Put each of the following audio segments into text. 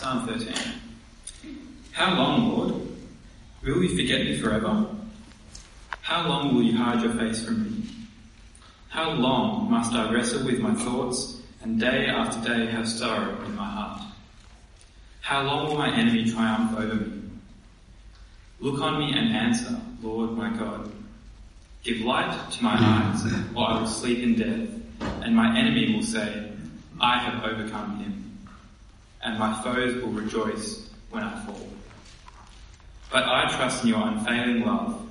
Psalm 13. How long, Lord? Will you forget me forever? How long will you hide your face from me? How long must I wrestle with my thoughts and day after day have sorrow in my heart? How long will my enemy triumph over me? Look on me and answer, Lord my God. Give light to my eyes, or I will sleep in death, and my enemy will say, I have overcome him, and my foes will rejoice when I fall. But I trust in your unfailing love.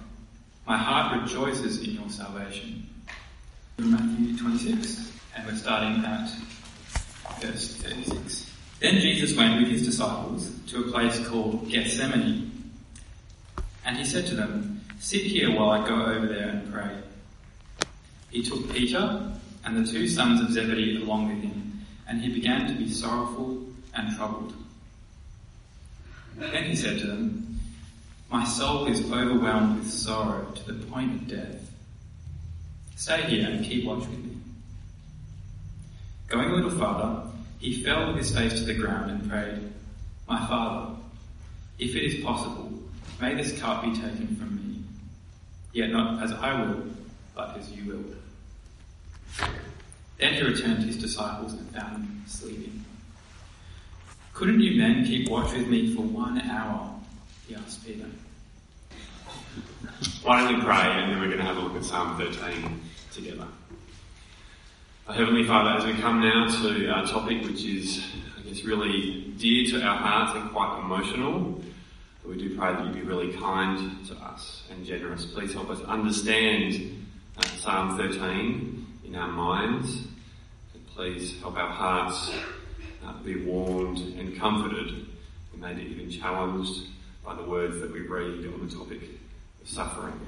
My heart rejoices in your salvation. Matthew 26, and we're starting at verse 36. Then Jesus went with his disciples to a place called Gethsemane, and he said to them, Sit here while I go over there and pray. He took Peter and the two sons of Zebedee along with him, and he began to be sorrowful and troubled. Then he said to them, My soul is overwhelmed with sorrow to the point of death. Stay here and keep watch with me. Going a little farther, he fell with his face to the ground and prayed, My Father, if it is possible, may this cup be taken from me. Yet not as I will, but as you will. Then he returned to his disciples and found them sleeping. Couldn't you men keep watch with me for one hour? He asked Peter. Why don't we pray and then we're going to have a look at Psalm 13 together. Our Heavenly Father, as we come now to our topic, which is, I guess, really dear to our hearts and quite emotional, we do pray that you be really kind to us and generous. Please help us understand uh, Psalm 13 in our minds. And please help our hearts uh, be warmed and comforted and maybe even challenged by the words that we read on the topic of suffering.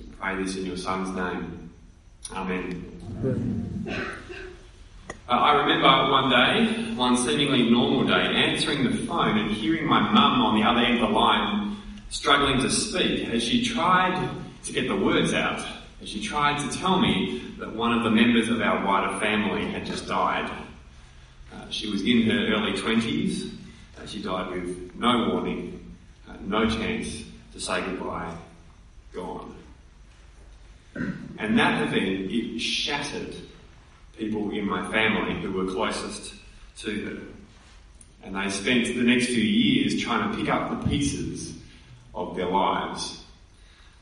We pray this in your Son's name. Amen. Uh, I remember one day, one seemingly normal day, answering the phone and hearing my mum on the other end of the line struggling to speak as she tried to get the words out, as she tried to tell me that one of the members of our wider family had just died. She was in her early 20s. Uh, she died with no warning, uh, no chance to say goodbye, gone. And that event, it shattered people in my family who were closest to her. And they spent the next few years trying to pick up the pieces of their lives.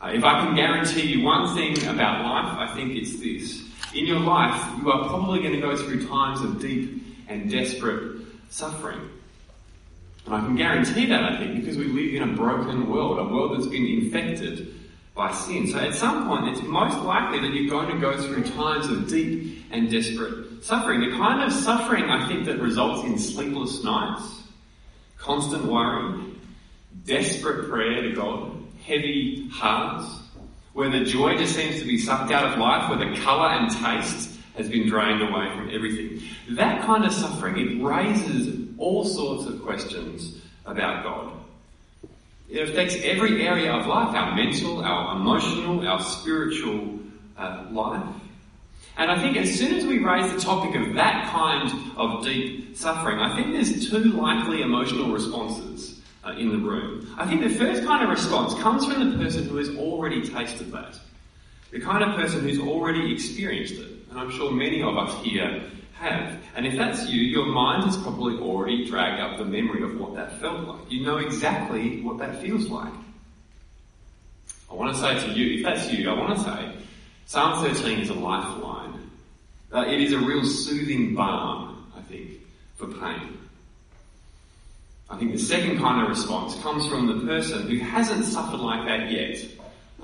Uh, if I can guarantee you one thing about life, I think it's this. In your life, you are probably going to go through times of deep and desperate suffering. And I can guarantee that, I think, because we live in a broken world, a world that's been infected by sin. So at some point, it's most likely that you're going to go through times of deep and desperate suffering. The kind of suffering, I think, that results in sleepless nights, constant worry, desperate prayer to God, heavy hearts, where the joy just seems to be sucked out of life, where the colour and taste has been drained away from everything. That kind of suffering, it raises all sorts of questions about God. It affects every area of life, our mental, our emotional, our spiritual uh, life. And I think as soon as we raise the topic of that kind of deep suffering, I think there's two likely emotional responses uh, in the room. I think the first kind of response comes from the person who has already tasted that. The kind of person who's already experienced it. And I'm sure many of us here have. And if that's you, your mind has probably already dragged up the memory of what that felt like. You know exactly what that feels like. I want to say to you, if that's you, I want to say, Psalm 13 is a lifeline. Uh, it is a real soothing balm, I think, for pain. I think the second kind of response comes from the person who hasn't suffered like that yet.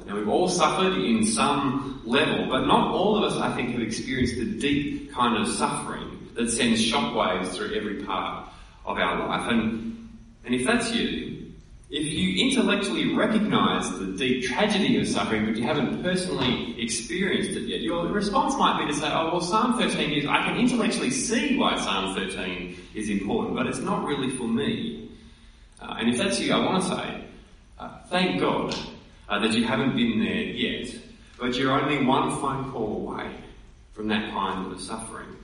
Now we've all suffered in some level, but not all of us, I think, have experienced the deep kind of suffering that sends shockwaves through every part of our life. And, and if that's you, if you intellectually recognize the deep tragedy of suffering, but you haven't personally experienced it yet, your response might be to say, oh, well, Psalm 13 is, I can intellectually see why Psalm 13 is important, but it's not really for me. Uh, and if that's you, I want to say, uh, thank God uh, that you haven't been there yet, but you're only one phone call away from that kind of suffering.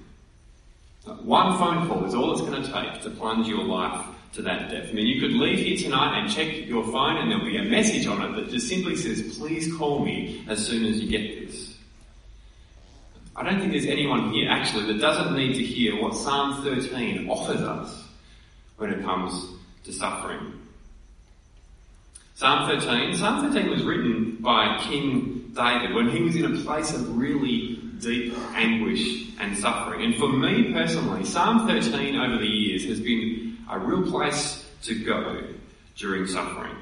One phone call is all it's going to take to plunge your life to that depth. I mean, you could leave here tonight and check your phone and there'll be a message on it that just simply says, please call me as soon as you get this. I don't think there's anyone here actually that doesn't need to hear what Psalm 13 offers us when it comes to suffering. Psalm 13, Psalm 13 was written by King David when he was in a place of really deep anguish and suffering. And for me personally, Psalm 13 over the years has been a real place to go during suffering.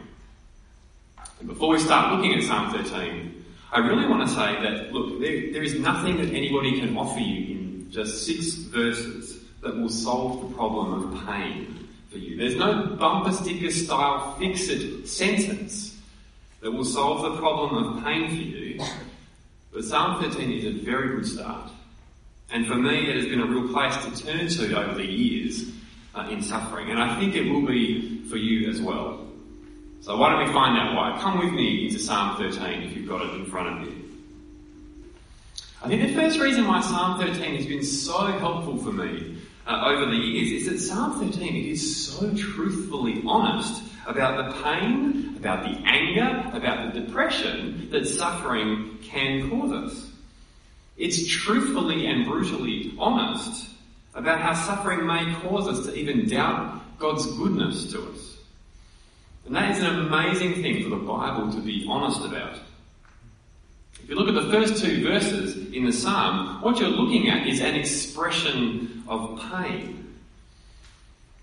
And before we start looking at Psalm 13, I really want to say that, look, there, there is nothing that anybody can offer you in just six verses that will solve the problem of pain for you. There's no bumper sticker style fix it sentence that will solve the problem of pain for you. But Psalm 13 is a very good start. And for me, it has been a real place to turn to over the years uh, in suffering. And I think it will be for you as well. So why don't we find out why? Come with me into Psalm 13 if you've got it in front of you. I think the first reason why Psalm 13 has been so helpful for me uh, over the years is that Psalm 13 it is so truthfully honest about the pain, about the anger, about the depression that suffering can cause us. It's truthfully and brutally honest about how suffering may cause us to even doubt God's goodness to us. And that is an amazing thing for the Bible to be honest about. If you look at the first two verses in the psalm, what you're looking at is an expression of pain.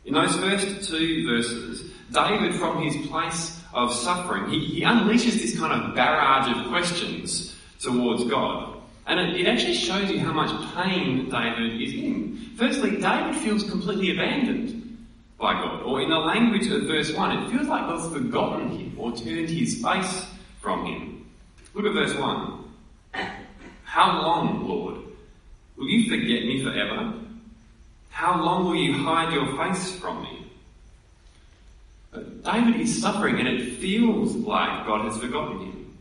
In those first two verses, David, from his place of suffering, he, he unleashes this kind of barrage of questions towards God. And it, it actually shows you how much pain David is in. Firstly, David feels completely abandoned by God. Or in the language of verse 1, it feels like God's forgotten him or turned his face from him. Look at verse 1. How long, Lord? Will you forget me forever? How long will you hide your face from me? David is suffering and it feels like God has forgotten him.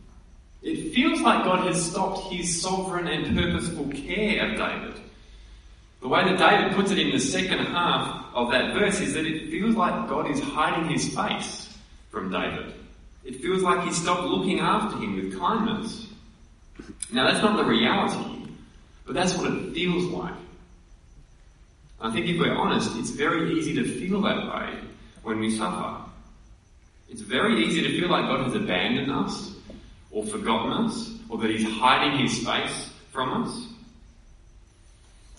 It feels like God has stopped his sovereign and purposeful care of David. The way that David puts it in the second half of that verse is that it feels like God is hiding his face from David. It feels like he stopped looking after him with kindness. Now that's not the reality, but that's what it feels like. I think if we're honest, it's very easy to feel that way when we suffer. It's very easy to feel like God has abandoned us, or forgotten us, or that He's hiding His face from us.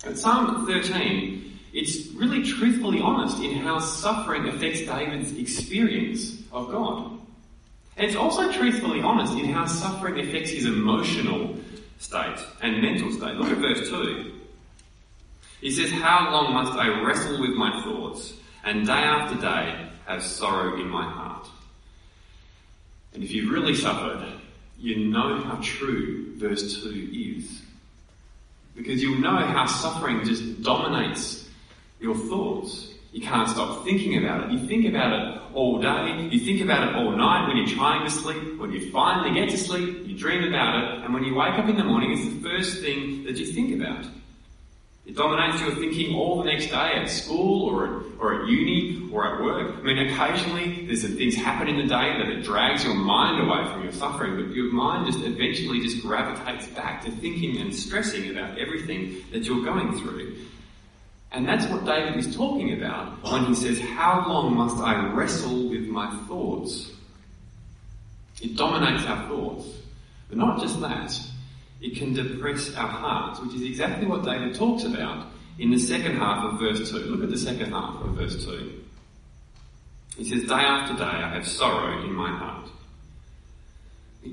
At Psalm 13, it's really truthfully honest in how suffering affects David's experience of God. And it's also truthfully honest in how suffering affects his emotional state and mental state. Look at verse 2. He says, How long must I wrestle with my thoughts and day after day have sorrow in my heart? And if you've really suffered, you know how true verse 2 is. Because you'll know how suffering just dominates your thoughts. You can't stop thinking about it. You think about it all day. You think about it all night when you're trying to sleep. When you finally get to sleep, you dream about it. And when you wake up in the morning, it's the first thing that you think about. It dominates your thinking all the next day at school or at, or at uni or at work. I mean, occasionally there's some things happen in the day that it drags your mind away from your suffering, but your mind just eventually just gravitates back to thinking and stressing about everything that you're going through. And that's what David is talking about when he says, How long must I wrestle with my thoughts? It dominates our thoughts. But not just that, it can depress our hearts, which is exactly what David talks about in the second half of verse 2. Look at the second half of verse 2. He says, Day after day I have sorrow in my heart.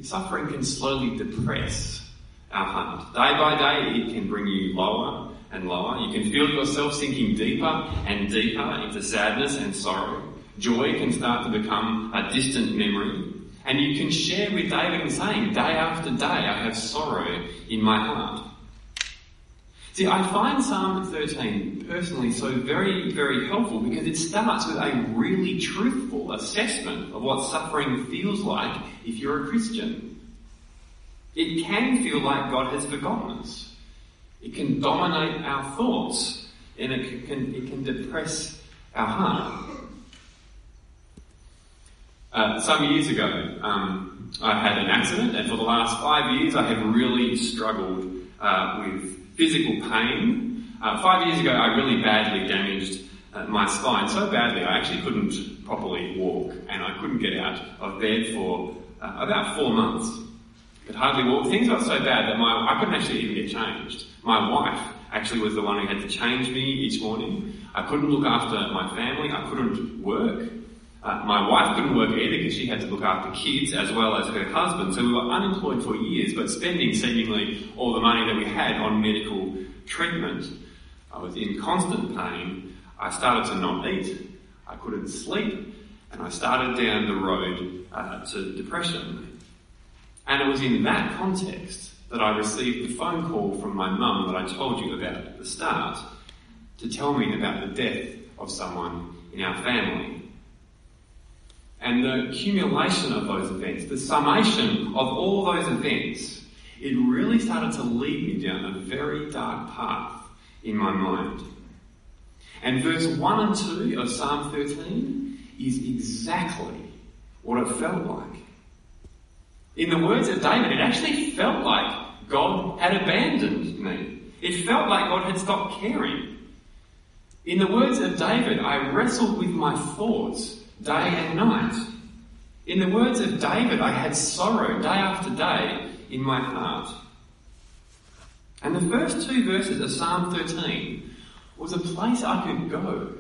Suffering can slowly depress our heart. Day by day it can bring you lower and lower. You can feel yourself sinking deeper and deeper into sadness and sorrow. Joy can start to become a distant memory. And you can share with David in saying, day after day I have sorrow in my heart. See, I find Psalm 13 personally so very, very helpful because it starts with a really truthful assessment of what suffering feels like if you're a Christian. It can feel like God has forgotten us. It can dominate our thoughts and it can, it can depress our heart. Uh, some years ago, um, I had an accident, and for the last five years, I have really struggled uh, with physical pain. Uh, five years ago, I really badly damaged uh, my spine so badly I actually couldn't properly walk, and I couldn't get out of bed for uh, about four months. Could hardly walk. Things got so bad that my I couldn't actually even get changed. My wife actually was the one who had to change me each morning. I couldn't look after my family. I couldn't work. Uh, my wife couldn't work either because she had to look after kids as well as her husband. So we were unemployed for years, but spending seemingly all the money that we had on medical treatment. I was in constant pain. I started to not eat. I couldn't sleep. And I started down the road uh, to depression. And it was in that context that I received the phone call from my mum that I told you about at the start to tell me about the death of someone in our family. And the accumulation of those events, the summation of all those events, it really started to lead me down a very dark path in my mind. And verse 1 and 2 of Psalm 13 is exactly what it felt like. In the words of David, it actually felt like God had abandoned me. It felt like God had stopped caring. In the words of David, I wrestled with my thoughts day and night. In the words of David, I had sorrow day after day in my heart. And the first two verses of Psalm 13 was a place I could go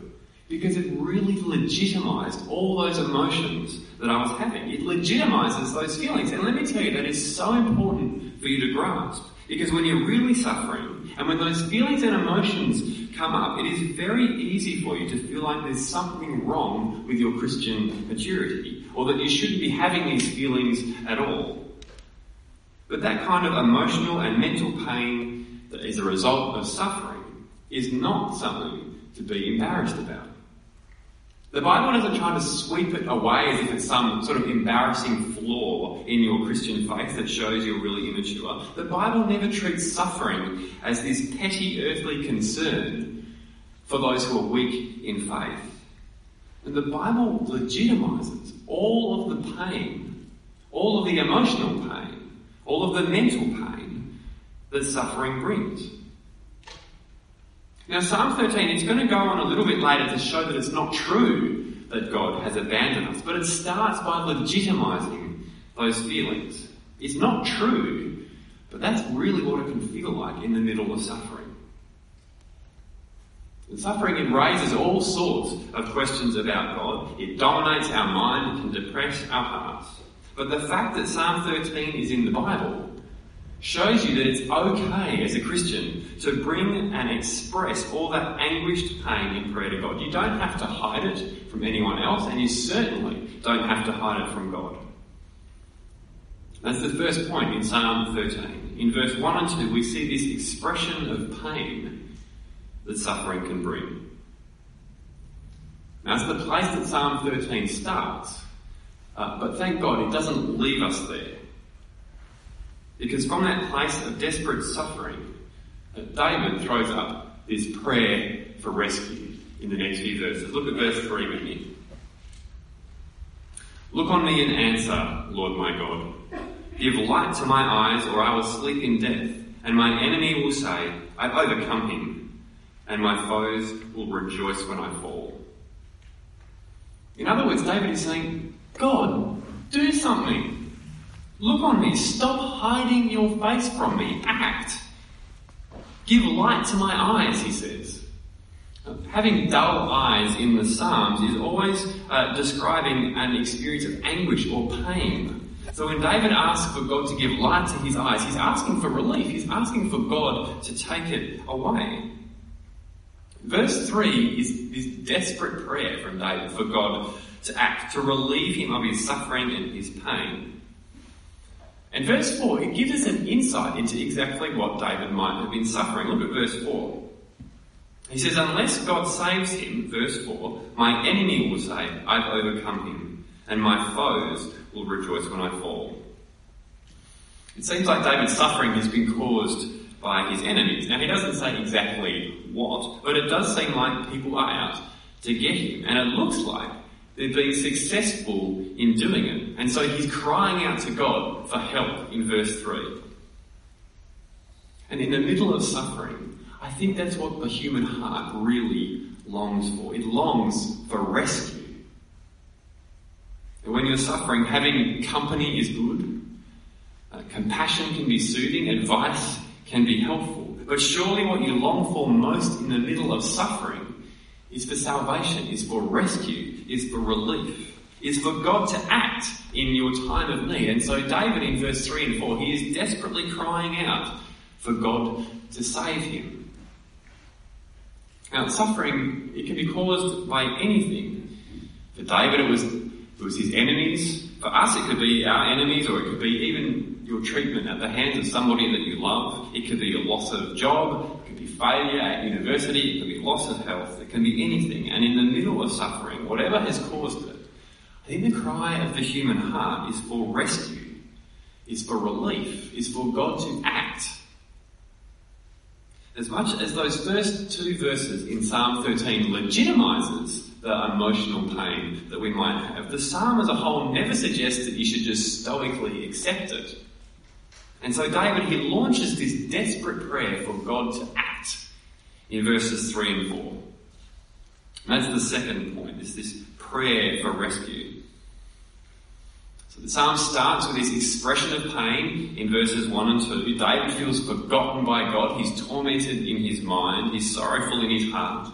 because it really legitimized all those emotions that I was having. It legitimizes those feelings. And let me tell you, that is so important for you to grasp. Because when you're really suffering, and when those feelings and emotions come up, it is very easy for you to feel like there's something wrong with your Christian maturity, or that you shouldn't be having these feelings at all. But that kind of emotional and mental pain that is a result of suffering is not something to be embarrassed about. The Bible doesn't try to sweep it away as if it's some sort of embarrassing flaw in your Christian faith that shows you're really immature. The Bible never treats suffering as this petty earthly concern for those who are weak in faith. And the Bible legitimizes all of the pain, all of the emotional pain, all of the mental pain that suffering brings. Now, Psalm 13, it's going to go on a little bit later to show that it's not true that God has abandoned us, but it starts by legitimizing those feelings. It's not true, but that's really what it can feel like in the middle of suffering. And suffering, it raises all sorts of questions about God. It dominates our mind, it can depress our hearts. But the fact that Psalm 13 is in the Bible shows you that it's okay as a Christian to bring and express all that anguished pain in prayer to God. You don't have to hide it from anyone else, and you certainly don't have to hide it from God. That's the first point in Psalm 13. In verse 1 and 2, we see this expression of pain that suffering can bring. It's the place that Psalm 13 starts, uh, but thank God it doesn't leave us there. Because from that place of desperate suffering, uh, David throws up this prayer for rescue in the next few verses. Look at verse 3 with me. Look on me and answer, Lord my God. Give light to my eyes, or I will sleep in death, and my enemy will say, I've overcome him, and my foes will rejoice when I fall. In other words, David is saying, God, do something. Look on me. Stop hiding your face from me. Act. Give light to my eyes, he says. Having dull eyes in the Psalms is always uh, describing an experience of anguish or pain. So when David asks for God to give light to his eyes, he's asking for relief. He's asking for God to take it away. Verse 3 is this desperate prayer from David for God to act, to relieve him of his suffering and his pain. And verse 4, it gives us an insight into exactly what David might have been suffering. Look at verse 4. He says, Unless God saves him, verse 4, my enemy will say, I've overcome him, and my foes will rejoice when I fall. It seems like David's suffering has been caused by his enemies. Now, he doesn't say exactly what, but it does seem like people are out to get him. And it looks like they've been successful in doing it. And so he's crying out to God for help in verse 3. And in the middle of suffering, I think that's what the human heart really longs for. It longs for rescue. And when you're suffering, having company is good. Uh, compassion can be soothing. Advice can be helpful. But surely what you long for most in the middle of suffering is for salvation, is for rescue, is for relief, is for God to act in your time of need. And so David in verse 3 and 4, he is desperately crying out for God to save him. Now, suffering, it can be caused by anything. For David, it was, it was his enemies. For us, it could be our enemies, or it could be even your treatment at the hands of somebody that you love. It could be a loss of job. It could be failure at university. It could be loss of health. It can be anything. And in the middle of suffering, whatever has caused it, I think the cry of the human heart is for rescue, is for relief, is for God to act as much as those first two verses in Psalm 13 legitimizes the emotional pain that we might have, the psalm as a whole never suggests that you should just stoically accept it. And so David, he launches this desperate prayer for God to act in verses 3 and 4. That's the second point, is this prayer for rescue. So the psalm starts with this expression of pain in verses 1 and 2. David feels forgotten by God. He's tormented in his mind. He's sorrowful in his heart.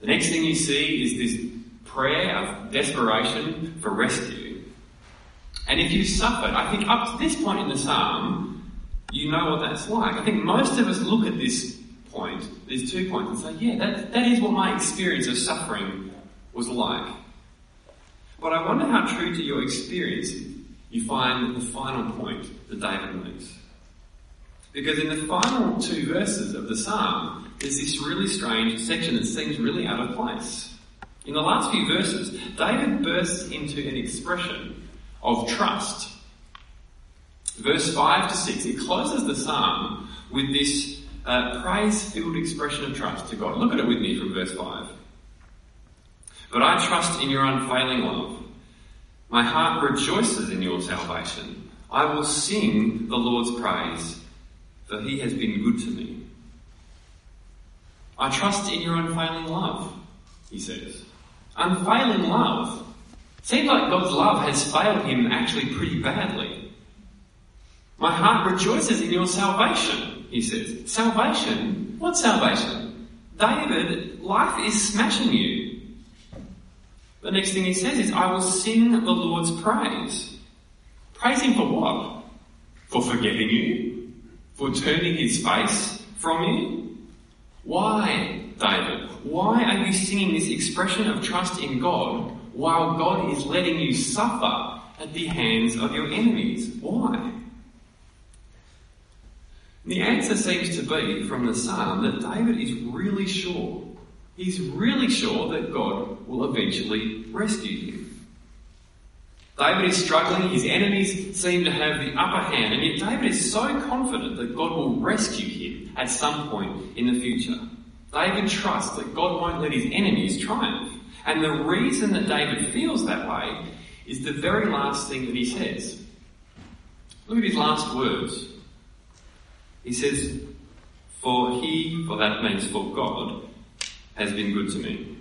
The next thing you see is this prayer of desperation for rescue. And if you've suffered, I think up to this point in the psalm, you know what that's like. I think most of us look at this point, these two points, and say, yeah, that, that is what my experience of suffering was like. But I wonder how true to your experience you find the final point that David makes. Because in the final two verses of the psalm, there's this really strange section that seems really out of place. In the last few verses, David bursts into an expression of trust. Verse 5 to 6, it closes the psalm with this uh, praise filled expression of trust to God. Look at it with me from verse 5. But I trust in your unfailing love. My heart rejoices in your salvation. I will sing the Lord's praise, for he has been good to me. I trust in your unfailing love, he says. Unfailing love. Seems like God's love has failed him actually pretty badly. My heart rejoices in your salvation, he says. Salvation? What salvation? David, life is smashing you. The next thing he says is, I will sing the Lord's praise. Him for what? For forgetting you? For turning his face from you? Why, David? Why are you singing this expression of trust in God while God is letting you suffer at the hands of your enemies? Why? The answer seems to be from the psalm that David is really sure He's really sure that God will eventually rescue him. David is struggling, his enemies seem to have the upper hand, and yet David is so confident that God will rescue him at some point in the future. David trusts that God won't let his enemies triumph. And the reason that David feels that way is the very last thing that he says. Look at his last words. He says, For he, for that means for God, has been good to me.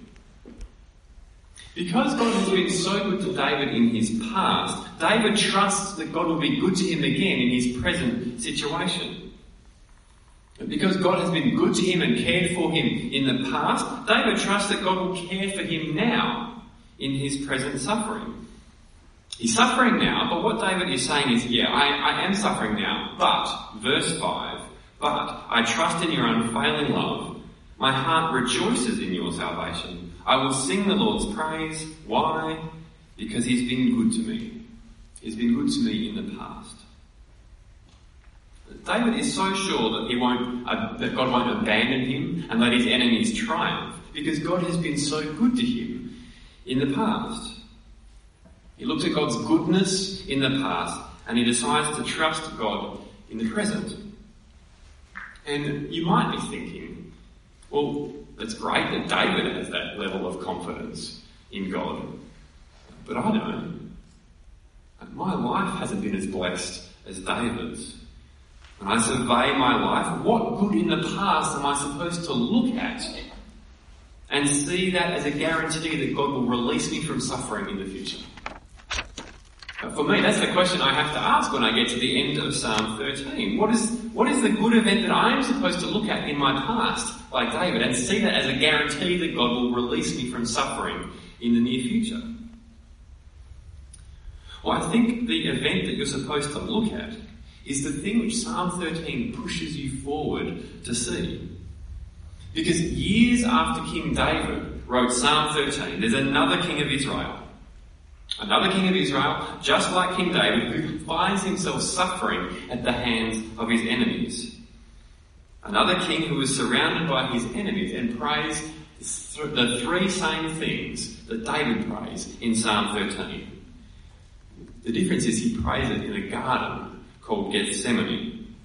Because God has been so good to David in his past, David trusts that God will be good to him again in his present situation. But because God has been good to him and cared for him in the past, David trusts that God will care for him now in his present suffering. He's suffering now, but what David is saying is, yeah, I, I am suffering now, but, verse 5, but I trust in your unfailing love my heart rejoices in your salvation. I will sing the Lord's praise. Why? Because he's been good to me. He's been good to me in the past. David is so sure that he won't, uh, that God won't abandon him and let his enemies triumph because God has been so good to him in the past. He looks at God's goodness in the past and he decides to trust God in the present. And you might be thinking, well, it's great that David has that level of confidence in God, but I don't. My life hasn't been as blessed as David's. When I survey my life, what good in the past am I supposed to look at and see that as a guarantee that God will release me from suffering in the future? For me, that's the question I have to ask when I get to the end of Psalm 13. What is, what is the good event that I am supposed to look at in my past, like David, and see that as a guarantee that God will release me from suffering in the near future? Well, I think the event that you're supposed to look at is the thing which Psalm 13 pushes you forward to see. Because years after King David wrote Psalm 13, there's another king of Israel Another king of Israel, just like King David, who finds himself suffering at the hands of his enemies. Another king who is surrounded by his enemies and prays the three same things that David prays in Psalm 13. The difference is he prays it in a garden called Gethsemane.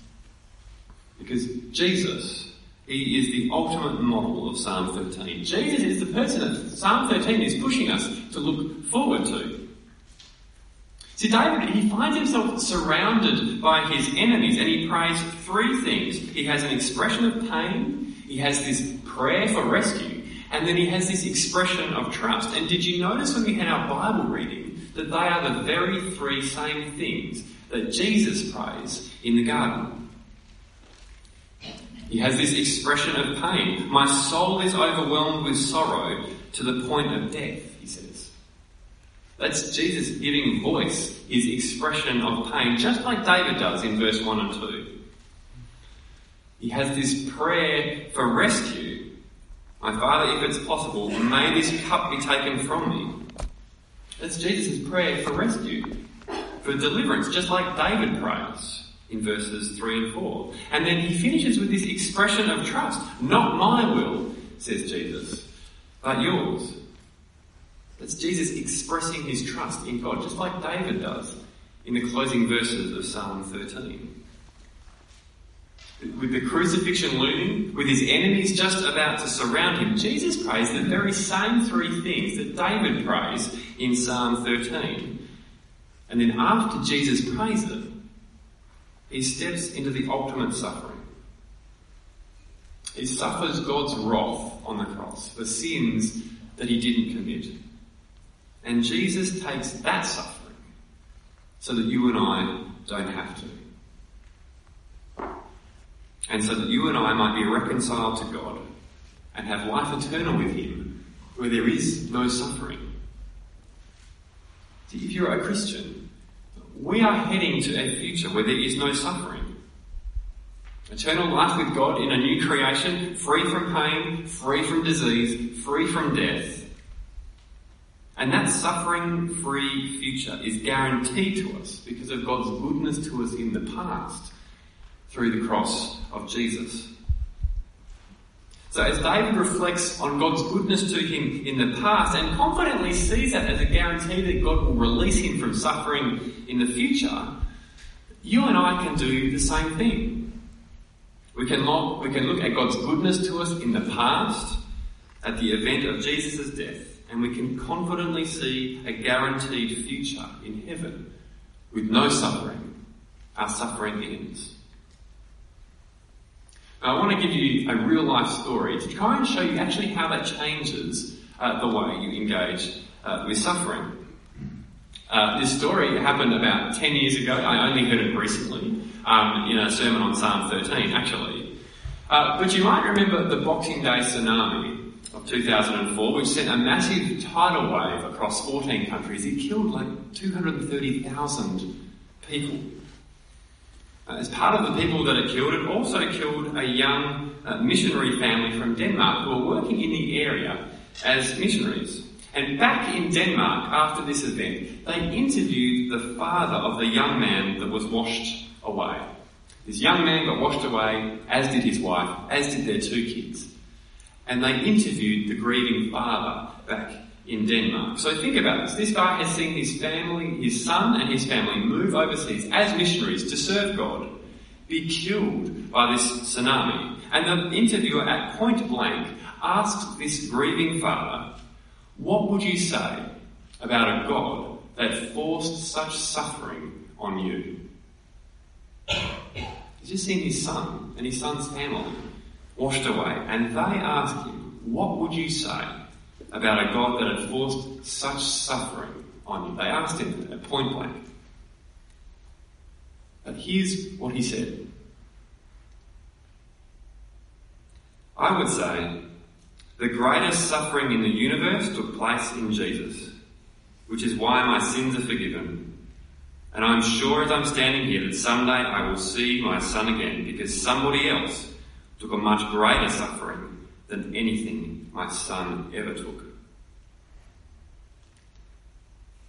Because Jesus, he is the ultimate model of Psalm 13. Jesus is the person that Psalm 13 is pushing us to look forward to. See, David, he finds himself surrounded by his enemies and he prays three things. He has an expression of pain, he has this prayer for rescue, and then he has this expression of trust. And did you notice when we had our Bible reading that they are the very three same things that Jesus prays in the garden? He has this expression of pain. My soul is overwhelmed with sorrow to the point of death, he says. That's Jesus giving voice, his expression of pain, just like David does in verse 1 and 2. He has this prayer for rescue. My Father, if it's possible, may this cup be taken from me. That's Jesus' prayer for rescue, for deliverance, just like David prays in verses 3 and 4. And then he finishes with this expression of trust. Not my will, says Jesus, but yours. That's Jesus expressing his trust in God, just like David does in the closing verses of Psalm 13. With the crucifixion looming, with his enemies just about to surround him, Jesus prays the very same three things that David prays in Psalm 13. And then after Jesus prays them, he steps into the ultimate suffering. He suffers God's wrath on the cross for sins that he didn't commit. And Jesus takes that suffering so that you and I don't have to. And so that you and I might be reconciled to God and have life eternal with Him where there is no suffering. See, if you're a Christian, we are heading to a future where there is no suffering. Eternal life with God in a new creation, free from pain, free from disease, free from death. And that suffering free future is guaranteed to us because of God's goodness to us in the past through the cross of Jesus. So as David reflects on God's goodness to him in the past and confidently sees that as a guarantee that God will release him from suffering in the future, you and I can do the same thing. We can look, we can look at God's goodness to us in the past, at the event of Jesus' death, and we can confidently see a guaranteed future in heaven with no suffering. Our suffering ends. Now, I want to give you a real life story to try and show you actually how that changes uh, the way you engage uh, with suffering. Uh, this story happened about 10 years ago. I only heard it recently um, in a sermon on Psalm 13, actually. Uh, but you might remember the Boxing Day tsunami of 2004, which sent a massive tidal wave across 14 countries. It killed like 230,000 people. Uh, as part of the people that it killed, it also killed a young uh, missionary family from Denmark who were working in the area as missionaries. And back in Denmark, after this event, they interviewed the father of the young man that was washed away. This young man got washed away, as did his wife, as did their two kids. And they interviewed the grieving father back in Denmark. So think about this. This guy has seen his family, his son and his family move overseas as missionaries to serve God. be killed by this tsunami. And the interviewer at point blank asked this grieving father, what would you say about a God that forced such suffering on you? He's just seen his son and his son's family washed away, and they asked him, what would you say about a God that had forced such suffering on you? They asked him at point blank. But here's what he said. I would say the greatest suffering in the universe took place in Jesus, which is why my sins are forgiven. And I'm sure as I'm standing here that someday I will see my son again because somebody else took a much greater suffering than anything my son ever took.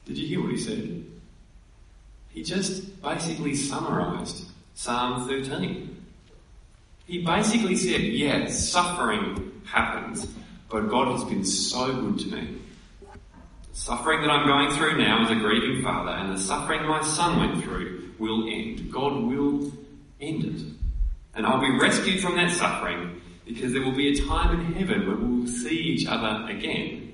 Did you hear what he said? He just basically summarized Psalm 13. He basically said, yeah, suffering happens, but God has been so good to me. The suffering that I'm going through now as a grieving father and the suffering my son went through will end. God will end it. And I'll be rescued from that suffering because there will be a time in heaven will see each other again.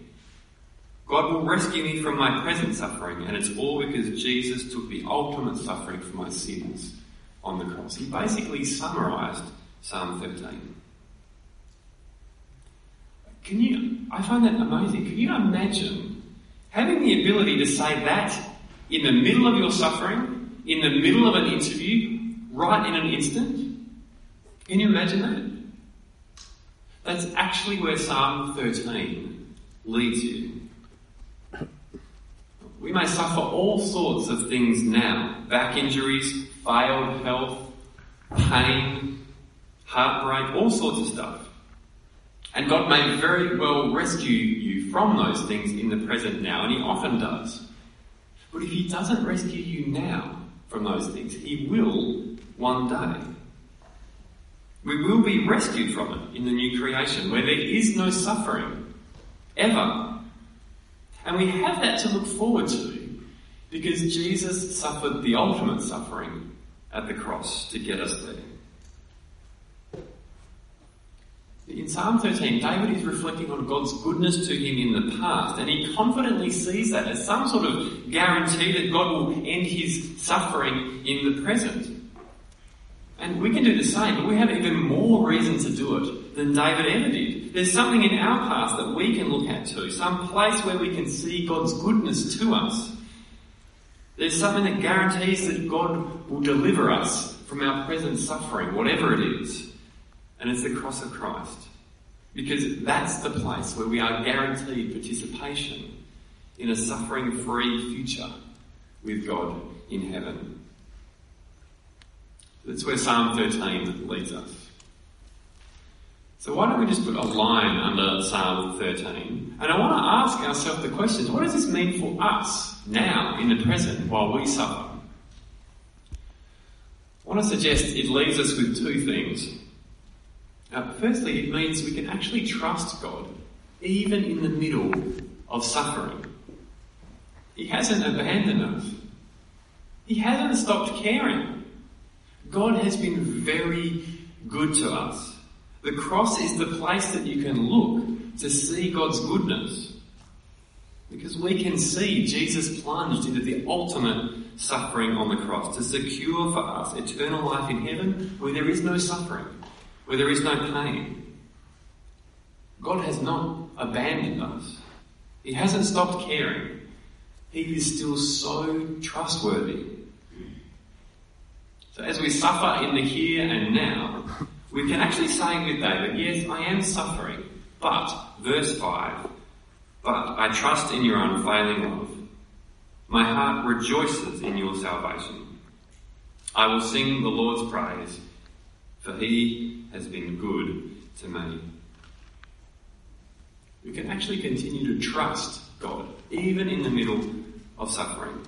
God will rescue me from my present suffering, and it's all because Jesus took the ultimate suffering for my sins on the cross. He basically summarized Psalm 13. Can you, I find that amazing. Can you imagine having the ability to say that in the middle of your suffering, in the middle of an interview, right in an instant? Can you imagine that? That's actually where Psalm 13 leads you. We may suffer all sorts of things now back injuries, failed health, pain, heartbreak, all sorts of stuff. And God may very well rescue you from those things in the present now, and He often does. But if He doesn't rescue you now from those things, He will one day. We will be rescued from it in the new creation, where there is no suffering, ever. And we have that to look forward to because Jesus suffered the ultimate suffering at the cross to get us there. In Psalm 13, David is reflecting on God's goodness to him in the past, and he confidently sees that as some sort of guarantee that God will end his suffering in the present. And we can do the same, but we have even more reason to do it than David ever did. There's something in our past that we can look at too, some place where we can see God's goodness to us. There's something that guarantees that God will deliver us from our present suffering, whatever it is. And it's the cross of Christ. Because that's the place where we are guaranteed participation in a suffering free future with God in heaven. That's where Psalm 13 leads us. So why don't we just put a line under Psalm 13? And I want to ask ourselves the question, what does this mean for us now, in the present, while we suffer? I want to suggest it leaves us with two things. Uh, firstly, it means we can actually trust God, even in the middle of suffering. He hasn't abandoned us. He hasn't stopped caring. God has been very good to us. The cross is the place that you can look to see God's goodness. Because we can see Jesus plunged into the ultimate suffering on the cross to secure for us eternal life in heaven where there is no suffering, where there is no pain. God has not abandoned us. He hasn't stopped caring. He is still so trustworthy so as we suffer in the here and now, we can actually say with David, yes, I am suffering, but, verse 5, but I trust in your unfailing love. My heart rejoices in your salvation. I will sing the Lord's praise, for he has been good to me. We can actually continue to trust God, even in the middle of suffering.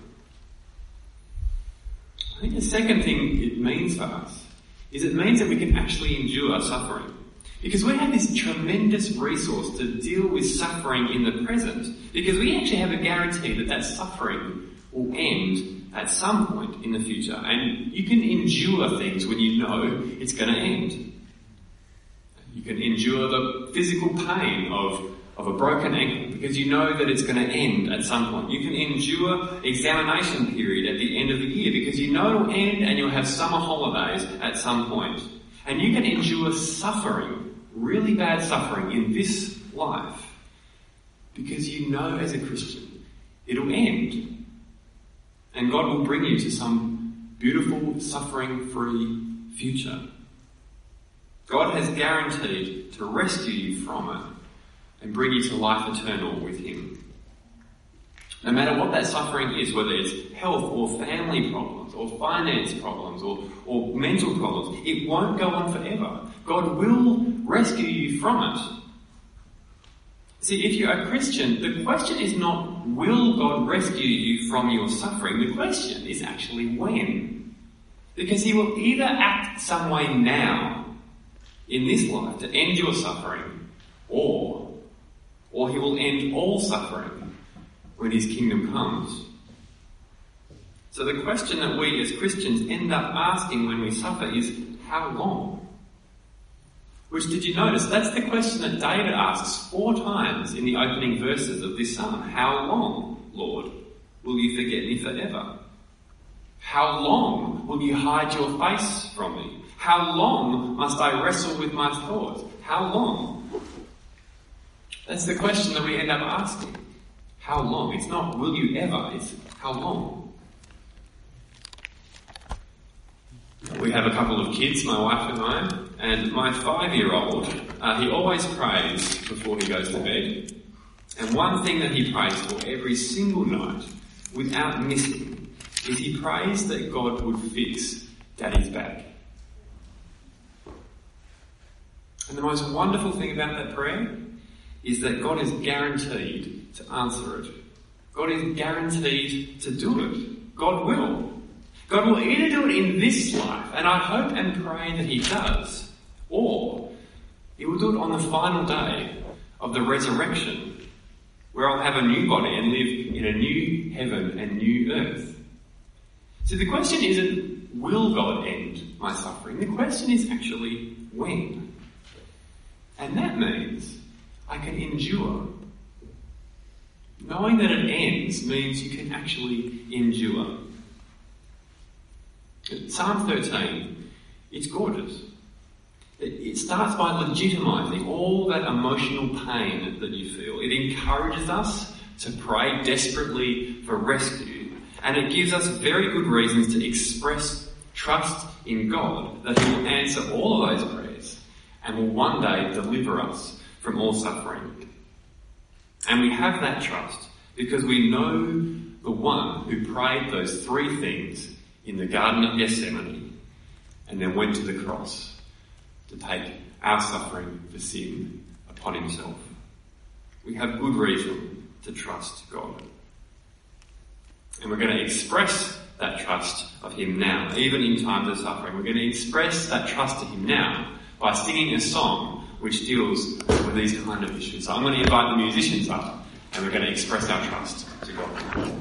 I think the second thing it means for us is it means that we can actually endure suffering. Because we have this tremendous resource to deal with suffering in the present. Because we actually have a guarantee that that suffering will end at some point in the future. And you can endure things when you know it's going to end. You can endure the physical pain of, of a broken ankle because you know that it's going to end at some point. You can endure examination period at the end of the year because you know it'll end and you'll have summer holidays at some point. And you can endure suffering, really bad suffering in this life because you know as a Christian it'll end. And God will bring you to some beautiful, suffering free future. God has guaranteed to rescue you from it and bring you to life eternal with Him. No matter what that suffering is, whether it's health or family problems or finance problems or, or mental problems, it won't go on forever. God will rescue you from it. See, if you're a Christian, the question is not, will God rescue you from your suffering? The question is actually when. Because He will either act some way now in this life to end your suffering, or, or He will end all suffering when His kingdom comes. So the question that we as Christians end up asking when we suffer is, how long? Which did you notice? That's the question that David asks four times in the opening verses of this psalm. How long, Lord, will you forget me forever? How long will you hide your face from me? How long must I wrestle with my thoughts? How long? That's the question that we end up asking. How long? It's not will you ever, it's how long? We have a couple of kids, my wife and I, and my five year old, uh, he always prays before he goes to bed. And one thing that he prays for every single night, without missing, is he prays that God would fix Daddy's back. And the most wonderful thing about that prayer is that God is guaranteed to answer it. God is guaranteed to do it. God will. God will either do it in this life, and I hope and pray that He does, or He will do it on the final day of the resurrection, where I'll have a new body and live in a new heaven and new earth. So the question isn't, will God end my suffering? The question is actually, when? And that means I can endure. Knowing that it ends means you can actually endure. Psalm 13, it's gorgeous. It starts by legitimizing all that emotional pain that you feel. It encourages us to pray desperately for rescue, and it gives us very good reasons to express trust in God that He will answer all of those prayers and will one day deliver us from all suffering. And we have that trust because we know the one who prayed those three things in the Garden of Gethsemane and then went to the cross to take our suffering for sin upon himself. We have good reason to trust God. And we're going to express that trust of Him now, even in times of suffering. We're going to express that trust to Him now by singing a song which deals with these kind of issues. So I'm going to invite the musicians up and we're going to express our trust to God.